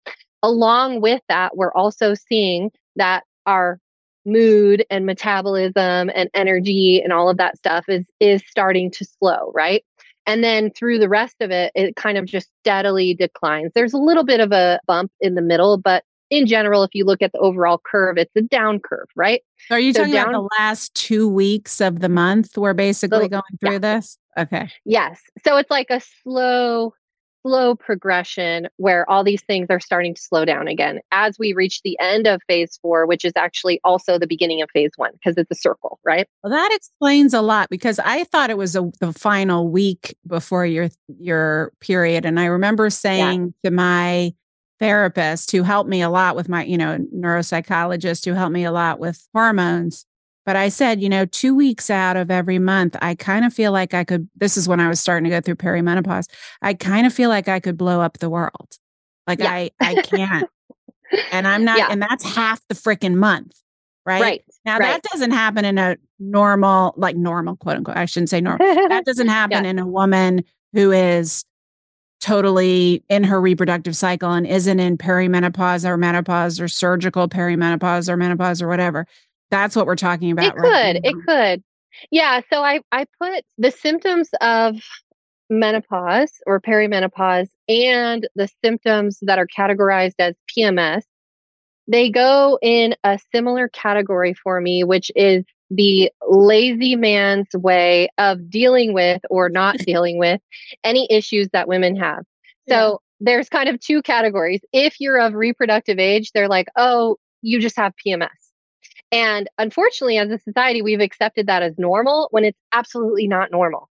Along with that, we're also seeing that our mood and metabolism and energy and all of that stuff is is starting to slow, right? And then through the rest of it, it kind of just steadily declines. There's a little bit of a bump in the middle, but in general, if you look at the overall curve, it's a down curve, right? are you so talking about the last two weeks of the month we're basically Little- going through yeah. this okay Yes. So it's like a slow, slow progression where all these things are starting to slow down again as we reach the end of phase four, which is actually also the beginning of phase one because it's a circle, right? Well, that explains a lot because I thought it was a, the final week before your your period, and I remember saying to my therapist, who helped me a lot with my, you know, neuropsychologist who helped me a lot with hormones. But I said, you know, two weeks out of every month, I kind of feel like I could. This is when I was starting to go through perimenopause. I kind of feel like I could blow up the world. Like Yeah. I, I can't, and I'm not, Yeah. and that's half the freaking month, right? Right. Now right. that doesn't happen in a normal, like normal, quote unquote. I shouldn't say normal. That doesn't happen in a woman who is totally in her reproductive cycle and isn't in perimenopause or menopause or surgical perimenopause or menopause or whatever. That's what we're talking about. it right could. It could. Yeah. So I, I put the symptoms of menopause or perimenopause and the symptoms that are categorized as PMS. They go in a similar category for me, which is the lazy man's way of dealing with or not dealing with any issues that women have. So there's kind of two categories. If you're of reproductive age, they're like, oh, you just have PMS. And unfortunately, as a society, we've accepted that as normal when it's absolutely not normal.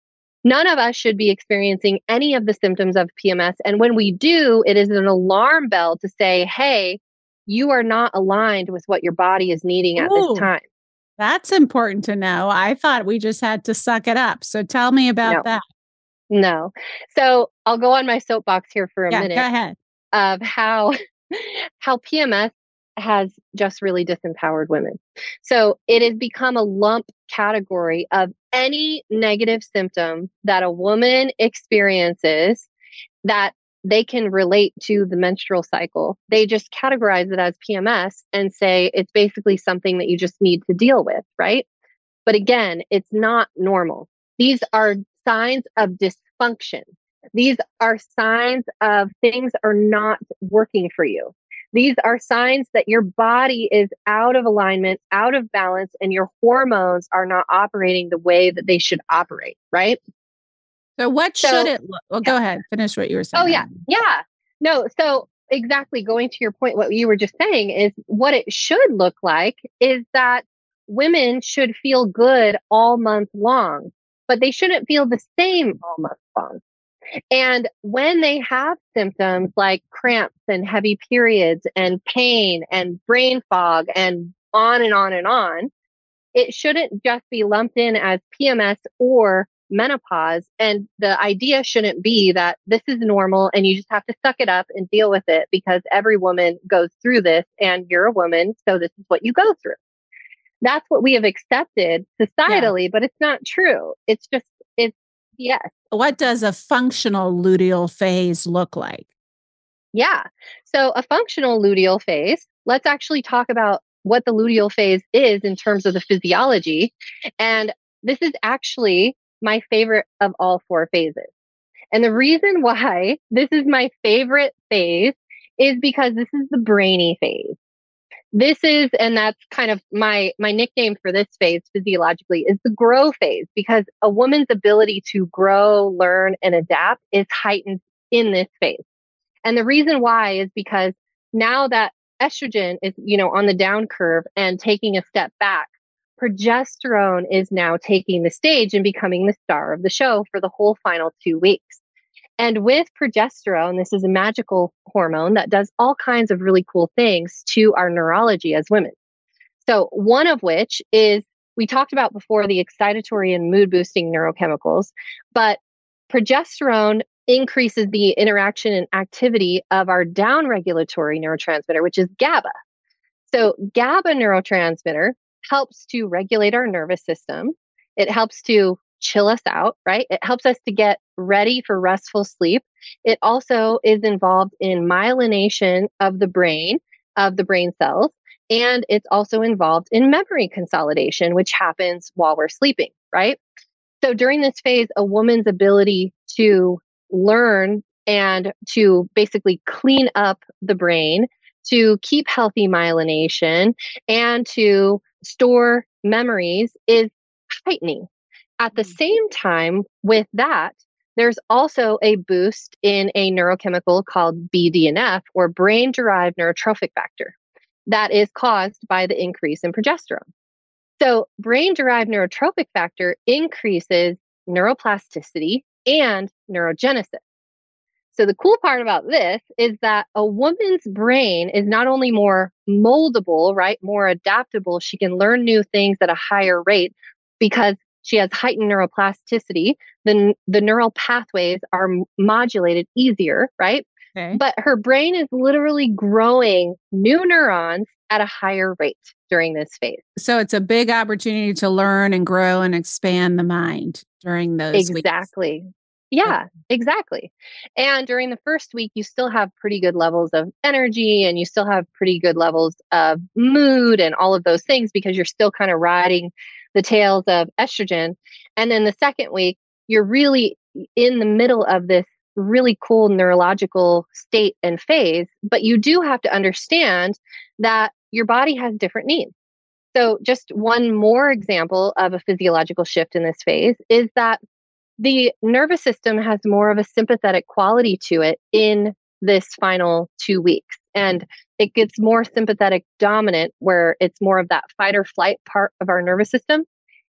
None of us should be experiencing any of the symptoms of PMS. And when we do, it is an alarm bell to say, hey, you are not aligned with what your body is needing at Ooh. this time. That's important to know. I thought we just had to suck it up. So tell me about No. that. No. So I'll go on my soapbox here for a yeah, minute. go ahead. of how how PMS has just really disempowered women. So it has become a lump category of any negative symptom that a woman experiences that they can relate to the menstrual cycle. They just categorize it as PMS and say it's basically something that you just need to deal with, right? But again, it's not normal. These are signs of dysfunction. These are signs of things are not working for you. These are signs that your body is out of alignment, out of balance, and your hormones are not operating the way that they should operate, right? So what So- should it look? Well, go ahead. Finish what you were saying. Oh, yeah. Yeah. No, so exactly going to your point, what you were just saying is what it should look like is that women should feel good all month long, but they shouldn't feel the same all month long. And when they have symptoms like cramps and heavy periods and pain and brain fog and on and on and on, it shouldn't just be lumped in as PMS or menopause. And the idea shouldn't be that this is normal and you just have to suck it up and deal with it because every woman goes through this and you're a woman. So this is what you go through. That's what we have accepted societally, yeah. but it's not true. It's just, yes. What does a functional luteal phase look like? Yeah. So a functional luteal phase, let's actually talk about what the luteal phase is in terms of the physiology. And this is actually my favorite of all four phases. And the reason why this is my favorite phase is because this is the brainy phase. This is, and that's kind of my, my nickname for this phase physiologically is the grow phase because a woman's ability to grow, learn, and adapt is heightened in this phase. And the reason why is because now that estrogen is, you know, on the down curve and taking a step back, progesterone is now taking the stage and becoming the star of the show for the whole final two weeks. And with progesterone, this is a magical hormone that does all kinds of really cool things to our neurology as women. So, one of which is we talked about before the excitatory and mood boosting neurochemicals, but progesterone increases the interaction and activity of our down regulatory neurotransmitter, which is GABA. So, GABA neurotransmitter helps to regulate our nervous system. It helps to chill us out, right? It helps us to get ready for restful sleep. It also is involved in myelination of the brain, of the brain cells, and it's also involved in memory consolidation, which happens while we're sleeping, right? So during this phase, a woman's ability to learn and to basically clean up the brain, to keep healthy myelination, and to store memories is heightening. At the mm. same time, with that, there's also a boost in a neurochemical called BDNF or brain derived neurotrophic factor that is caused by the increase in progesterone. So, brain derived neurotrophic factor increases neuroplasticity and neurogenesis. So the cool part about this is that a woman's brain is not only more moldable, right, more adaptable, she can learn new things at a higher rate because she has heightened neuroplasticity, then the neural pathways are modulated easier, right? Okay. But her brain is literally growing new neurons at a higher rate during this phase. So it's a big opportunity to learn and grow and expand the mind during those exactly weeks. Yeah, exactly. And during the first week, you still have pretty good levels of energy and you still have pretty good levels of mood and all of those things because you're still kind of riding the tails of estrogen. And then the second week, you're really in the middle of this really cool neurological state and phase. But you do have to understand that your body has different needs. So, just one more example of a physiological shift in this phase is that the nervous system has more of a sympathetic quality to it in this final two weeks. And it gets more sympathetic dominant, where it's more of that fight or flight part of our nervous system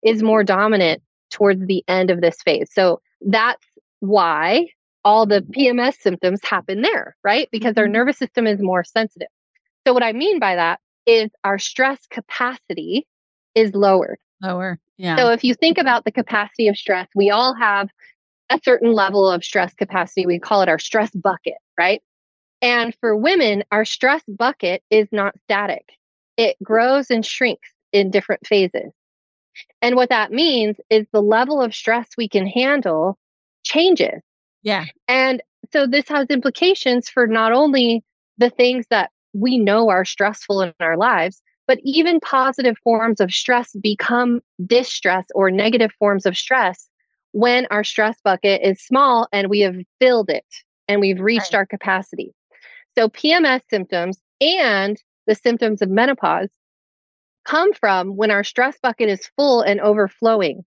is more dominant towards the end of this phase. So that's why all the PMS symptoms happen there, right? Because our mm-hmm. nervous system is more sensitive. So, what I mean by that is our stress capacity is lowered. Lower. Yeah. So if you think about the capacity of stress, we all have a certain level of stress capacity. We call it our stress bucket, right? And for women, our stress bucket is not static. It grows and shrinks in different phases. And what that means is the level of stress we can handle changes. Yeah. And so this has implications for not only the things that we know are stressful in our lives, but even positive forms of stress become distress or negative forms of stress when our stress bucket is small and we have filled it and we've reached right. our capacity. So, PMS symptoms and the symptoms of menopause come from when our stress bucket is full and overflowing.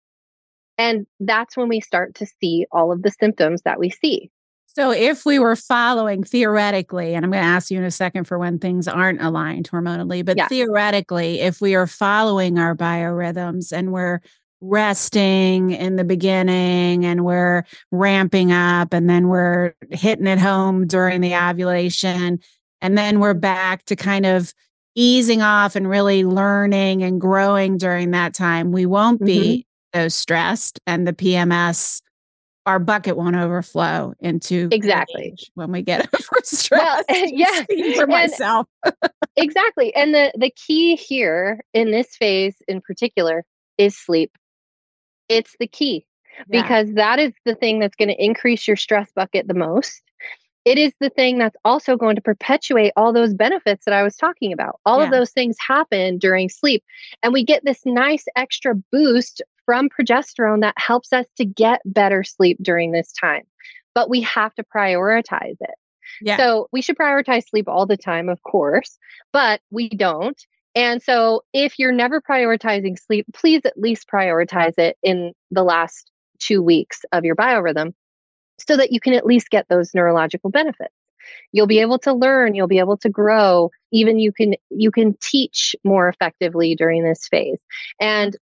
And that's when we start to see all of the symptoms that we see. So, if we were following theoretically, and I'm going to ask you in a second for when things aren't aligned hormonally, but yeah. theoretically, if we are following our biorhythms and we're resting in the beginning and we're ramping up and then we're hitting it home during the ovulation, and then we're back to kind of easing off and really learning and growing during that time, we won't be mm-hmm. so stressed and the PMS our bucket won't overflow into exactly when we get over stress. Well, yeah, for myself. exactly. And the the key here in this phase in particular is sleep. It's the key yeah. because that is the thing that's going to increase your stress bucket the most. It is the thing that's also going to perpetuate all those benefits that I was talking about. All yeah. of those things happen during sleep. And we get this nice extra boost from progesterone that helps us to get better sleep during this time. But we have to prioritize it. Yeah. So we should prioritize sleep all the time, of course, but we don't. And so if you're never prioritizing sleep, please at least prioritize it in the last two weeks of your biorhythm so that you can at least get those neurological benefits you'll be able to learn you'll be able to grow even you can you can teach more effectively during this phase and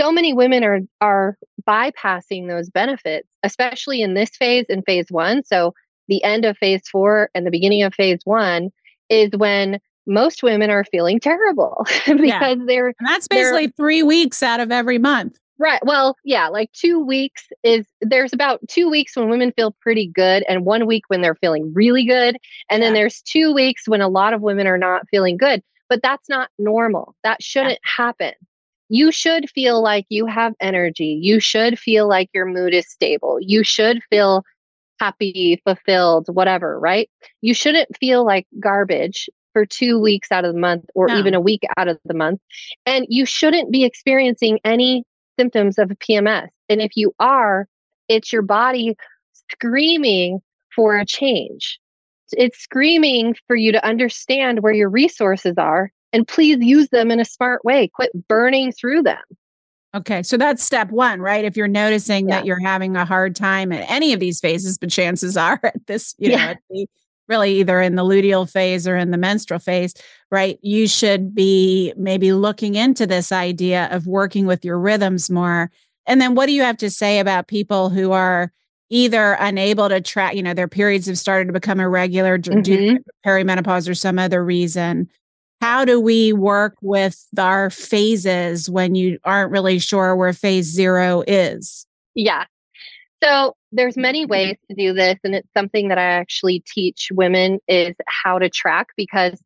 so many women are are bypassing those benefits, especially in this phase in phase one. So the end of phase four and the beginning of phase one is when most women are feeling terrible because yeah. they're and that's basically three weeks out of every month. Right. Well, yeah, like two weeks is there's about two weeks when women feel pretty good, and one week when they're feeling really good. And yeah. then there's two weeks when a lot of women are not feeling good. But that's not normal. That shouldn't yeah. happen you should feel like you have energy. You should feel like your mood is stable. You should feel happy, fulfilled, whatever, right? You shouldn't feel like garbage for two weeks out of the month or no. even a week out of the month. And you shouldn't be experiencing any symptoms of PMS. And if you are, it's your body screaming for a change. It's screaming for you to understand where your resources are and please use them in a smart way. Quit burning through them. Okay, so that's step one, right? If you're noticing yeah. that you're having a hard time at any of these phases, but chances are at this, you yeah. know, really either in the luteal phase or in the menstrual phase, right? You should be maybe looking into this idea of working with your rhythms more. And then what do you have to say about people who are either unable to track, you know, their periods have started to become irregular mm-hmm. due to perimenopause or some other reason? how do we work with our phases when you aren't really sure where phase zero is? Yeah. So there's many ways to do this and it's something that I actually teach women is how to track because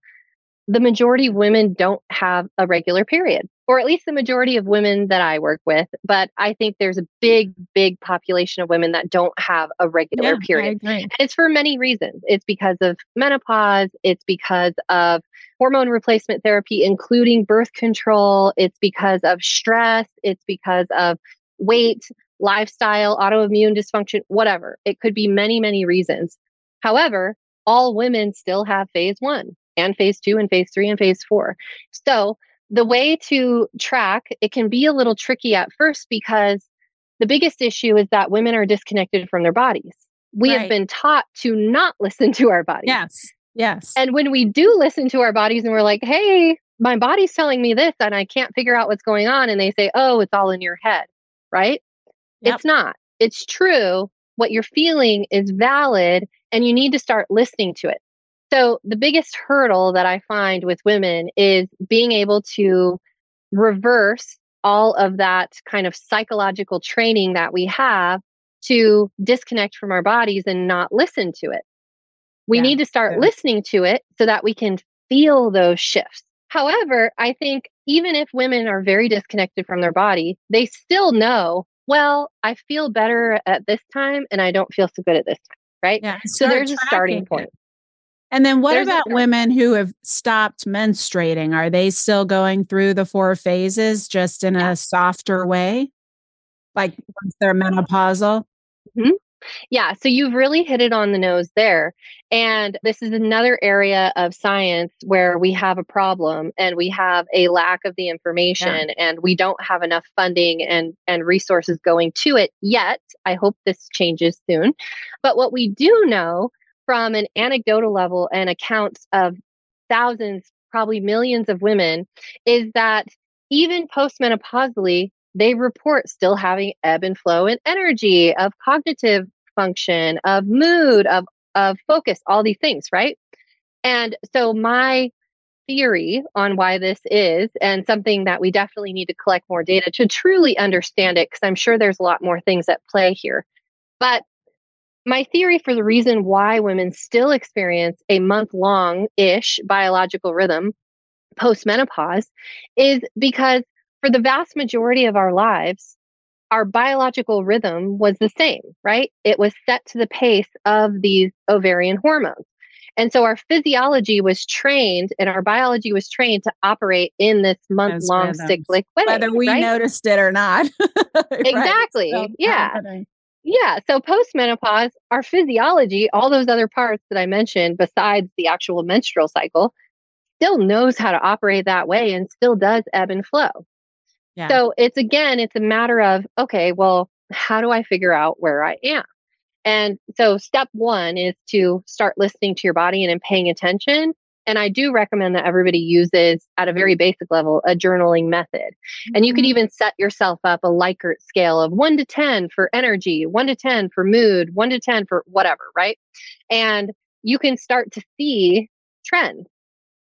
the majority of women don't have a regular period or at least the majority of women that I work with but I think there's a big big population of women that don't have a regular yeah, period. And it's for many reasons. It's because of menopause, it's because of hormone replacement therapy, including birth control. It's because of stress. It's because of weight, lifestyle, autoimmune dysfunction, whatever. It could be many, many reasons. However, all women still have phase one and phase two and phase three and phase four. So the way to track, it can be a little tricky at first because the biggest issue is that women are disconnected from their bodies. We right. have been taught to not listen to our bodies. Yes. Yes. And when we do listen to our bodies and we're like, hey, my body's telling me this and I can't figure out what's going on, and they say, oh, it's all in your head, right? Yep. It's not. It's true. What you're feeling is valid, and you need to start listening to it. So, the biggest hurdle that I find with women is being able to reverse all of that kind of psychological training that we have to disconnect from our bodies and not listen to it. We yeah. need to start yeah. listening to it so that we can feel those shifts. However, I think even if women are very disconnected from their body, they still know, well, I feel better at this time and I don't feel so good at this time. Right. Yeah. So there's a starting point. And then what there's about women who have stopped menstruating? Are they still going through the four phases just in yeah. a softer way? Like once they're menopausal? Mm-hmm. Yeah, so you've really hit it on the nose there. And this is another area of science where we have a problem and we have a lack of the information yeah. and we don't have enough funding and and resources going to it yet. I hope this changes soon. But what we do know from an anecdotal level and accounts of thousands, probably millions of women is that even postmenopausally, they report still having ebb and flow in energy, of cognitive function, of mood, of, of focus, all these things, right? And so my theory on why this is and something that we definitely need to collect more data to truly understand it because i'm sure there's a lot more things at play here but my theory for the reason why women still experience a month long ish biological rhythm post menopause is because for the vast majority of our lives our biological rhythm was the same, right? It was set to the pace of these ovarian hormones. And so our physiology was trained and our biology was trained to operate in this month long cyclic way. Whether we right? noticed it or not. exactly. So yeah. Happening. Yeah. So post menopause, our physiology, all those other parts that I mentioned, besides the actual menstrual cycle, still knows how to operate that way and still does ebb and flow. Yeah. So it's again, it's a matter of, okay, well, how do I figure out where I am? And so step one is to start listening to your body and, and paying attention. And I do recommend that everybody uses at a very basic level a journaling method. Mm-hmm. And you can mm-hmm. even set yourself up a Likert scale of one to 10 for energy, one to 10 for mood, one to 10 for whatever, right? And you can start to see trends.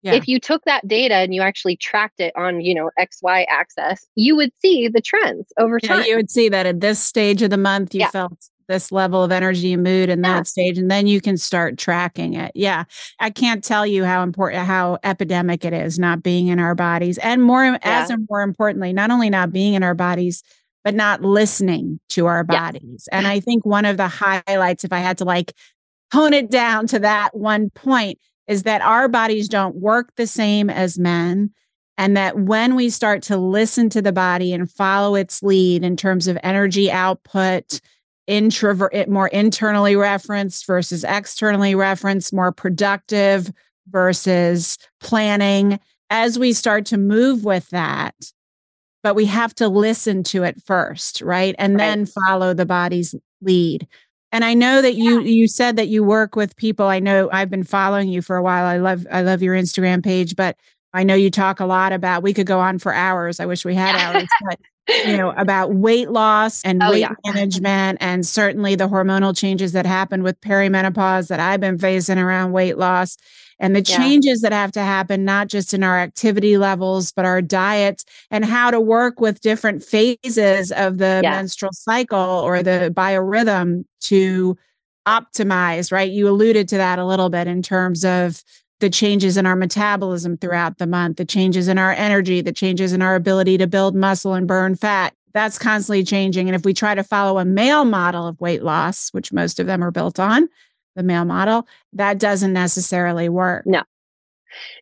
Yeah. If you took that data and you actually tracked it on, you know, XY axis, you would see the trends over time. Yeah, you would see that at this stage of the month, you yeah. felt this level of energy and mood in that stage, and then you can start tracking it. Yeah. I can't tell you how important, how epidemic it is not being in our bodies. And more, as and more importantly, not only not being in our bodies, but not listening to our bodies. And I think one of the highlights, if I had to like hone it down to that one point, is that our bodies don't work the same as men. And that when we start to listen to the body and follow its lead in terms of energy output, introvert, more internally referenced versus externally referenced, more productive versus planning, as we start to move with that, but we have to listen to it first, right? And right. then follow the body's lead. And I know that you you said that you work with people. I know I've been following you for a while. I love I love your Instagram page, but I know you talk a lot about we could go on for hours. I wish we had hours, but you know, about weight loss and oh, weight yeah. management and certainly the hormonal changes that happen with perimenopause that I've been facing around weight loss and the yeah. changes that have to happen, not just in our activity levels, but our diets and how to work with different phases of the yeah. menstrual cycle or the biorhythm to optimize, right? You alluded to that a little bit in terms of the changes in our metabolism throughout the month, the changes in our energy, the changes in our ability to build muscle and burn fat. That's constantly changing. And if we try to follow a male model of weight loss, which most of them are built on, the male model, that doesn't necessarily work. No.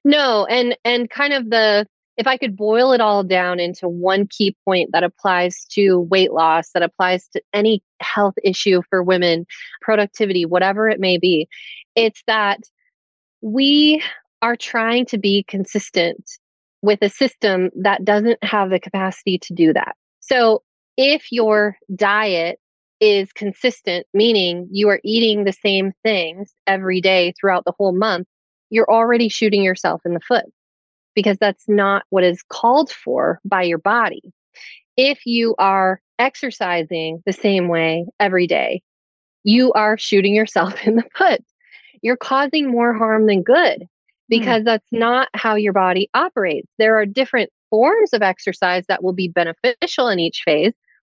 No, and and kind of the if I could boil it all down into one key point that applies to weight loss, that applies to any health issue for women, productivity, whatever it may be, it's that we are trying to be consistent with a system that doesn't have the capacity to do that. So if your diet is consistent, meaning you are eating the same things every day throughout the whole month, you're already shooting yourself in the foot because that's not what is called for by your body. If you are exercising the same way every day, you are shooting yourself in the foot. You're causing more harm than good hmm. because mm. that's not how your body operates. There are different forms of exercise that will be beneficial in each phase,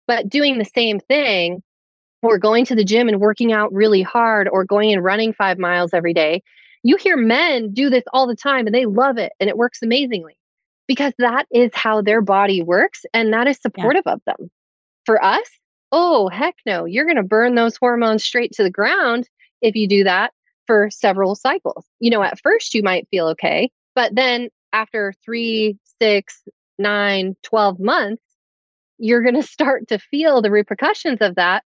but doing the same thing or going to the gym and working out really hard or going and running five miles every day. You hear men do this all the time and they love it and it works amazingly because that is how their body works and that is supportive yeah. of them. For us, oh, heck no, you're going to burn those hormones straight to the ground if you do that for several cycles. You know, at first you might feel okay, but then after three, six, nine, 12 months, you're going to start to feel the repercussions of that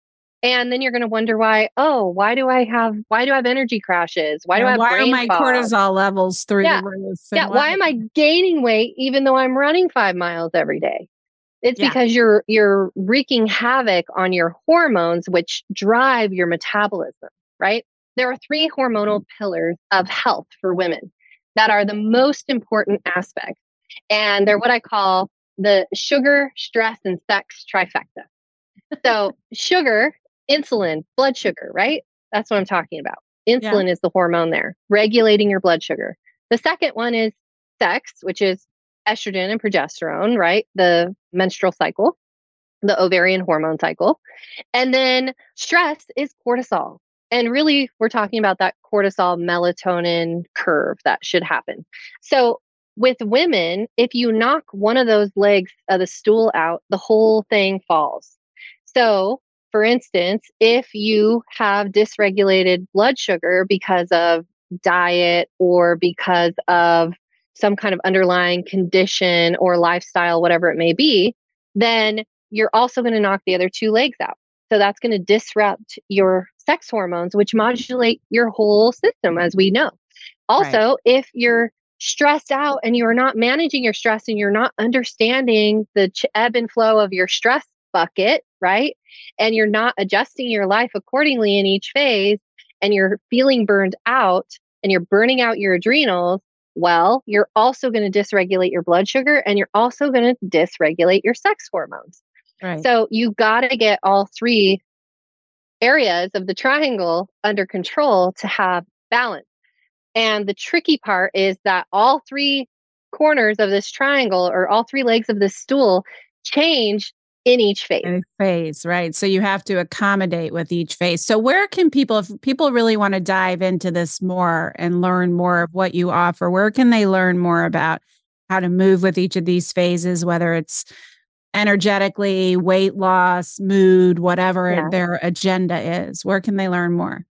And then you're going to wonder why, oh, why do I have why do I have energy crashes? Why do I have why are my fog? cortisol levels through yeah. the roof? Yeah, why am I gaining weight even though I'm running 5 miles every day? It's yeah. because you're you're wreaking havoc on your hormones which drive your metabolism, right? There are three hormonal pillars of health for women that are the most important aspects. And they're what I call the sugar, stress, and sex trifecta. So, sugar, insulin, blood sugar, right? That's what I'm talking about. Insulin yeah. is the hormone there, regulating your blood sugar. The second one is sex, which is estrogen and progesterone, right? The menstrual cycle, the ovarian hormone cycle. And then stress is cortisol. And really, we're talking about that cortisol melatonin curve that should happen. So, with women, if you knock one of those legs of the stool out, the whole thing falls. So, for instance, if you have dysregulated blood sugar because of diet or because of some kind of underlying condition or lifestyle, whatever it may be, then you're also going to knock the other two legs out. So that's going to disrupt your sex hormones, which modulate your whole system, as we know. Also, right. if you're stressed out and you're not managing your stress and you're not understanding the ebb and flow of your stress bucket, right? And you're not adjusting your life accordingly in each phase and you're feeling burned out and you're burning out your adrenals, well, you're also going to dysregulate your blood sugar and you're also going to dysregulate your sex hormones. Right. So you got to get all three areas of the triangle under control to have balance. And the tricky part is that all three corners of this triangle or all three legs of this stool change in each phase. In phase, right. So you have to accommodate with each phase. So where can people, if people really want to dive into this more and learn more of what you offer, where can they learn more about how to move with each of these phases, whether it's energetically, weight loss, mood, whatever yeah. their agenda is? Where can they learn more?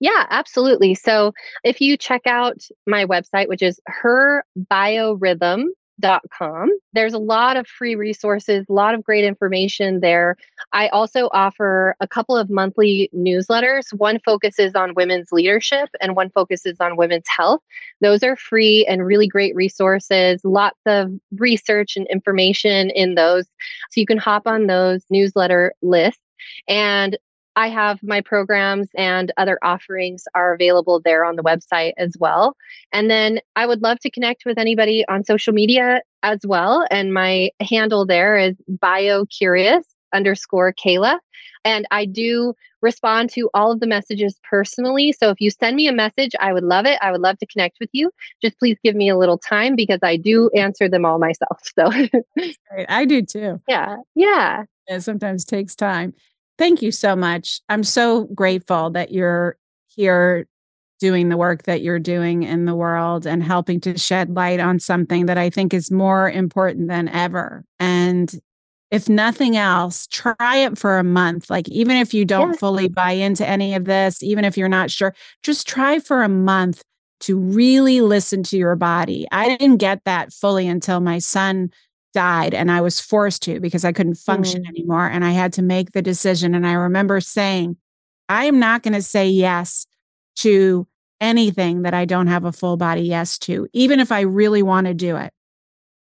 Yeah, absolutely. So if you check out my website, which is her biorhythm com. There's a lot of free resources, a lot of great information there. I also offer a couple of monthly newsletters. One focuses on women's leadership and one focuses on women's health. Those are free and really great resources, lots of research and information in those. So you can hop on those newsletter lists. And I have my programs and other offerings are available there on the website as well. And then I would love to connect with anybody on social media as well. And my handle there is biocurious underscore Kayla. And I do respond to all of the messages personally. So if you send me a message, I would love it. I would love to connect with you. Just please give me a little time because I do answer them all myself. So I do too. Yeah. Yeah. It sometimes takes time. Thank you so much. I'm so grateful that you're here doing the work that you're doing in the world and helping to shed light on something that I think is more important than ever. And if nothing else, try it for a month. Like, even if you don't yeah. fully buy into any of this, even if you're not sure, just try for a month to really listen to your body. I didn't get that fully until my son died and I was forced to because I couldn't function mm. anymore and I had to make the decision and I remember saying I am not going to say yes to anything that I don't have a full body yes to even if I really want to do it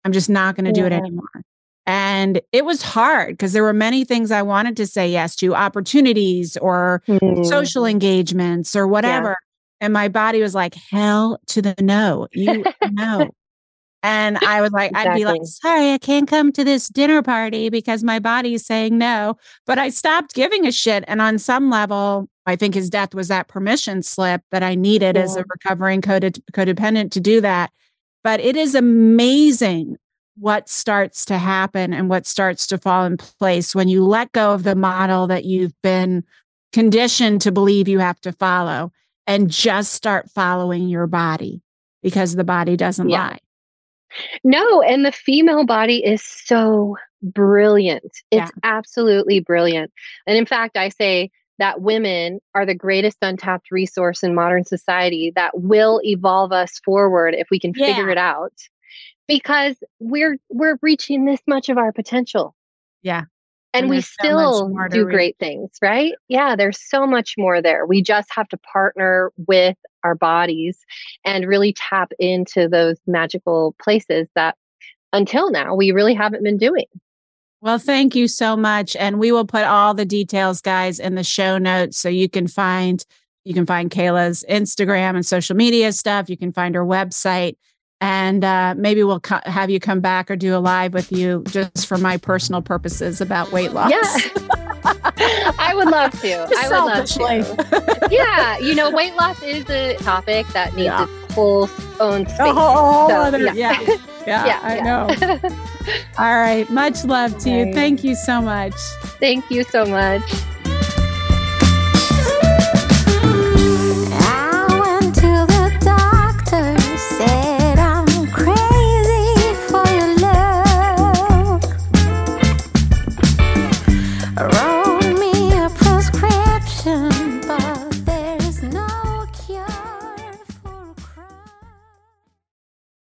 I'm just not going to yeah. do it anymore and it was hard because there were many things I wanted to say yes to opportunities or mm. social engagements or whatever yeah. and my body was like hell to the no you know and I was like, exactly. I'd be like, sorry, I can't come to this dinner party because my body's saying no. But I stopped giving a shit. And on some level, I think his death was that permission slip that I needed yeah. as a recovering coded, codependent to do that. But it is amazing what starts to happen and what starts to fall in place when you let go of the model that you've been conditioned to believe you have to follow and just start following your body because the body doesn't yeah. lie. No, and the female body is so brilliant. It's yeah. absolutely brilliant. And in fact, I say that women are the greatest untapped resource in modern society that will evolve us forward if we can yeah. figure it out. Because we're we're reaching this much of our potential. Yeah. and, and we still so do great things, right? Yeah, there's so much more there. We just have to partner with our bodies and really tap into those magical places that until now we really haven't been doing. Well, thank you so much. And we will put all the details, guys, in the show notes so you can find you can find Kayla's Instagram and social media stuff. You can find her website. And uh, maybe we'll co- have you come back or do a live with you just for my personal purposes about weight loss. Yeah. I would love to. Just I would love to. yeah. You know, weight loss is a topic that needs yeah. its whole own space. A whole, whole so, other, yeah. yeah. Yeah, yeah, I know. All right. Much love to you. Thank you so much. Thank you so much.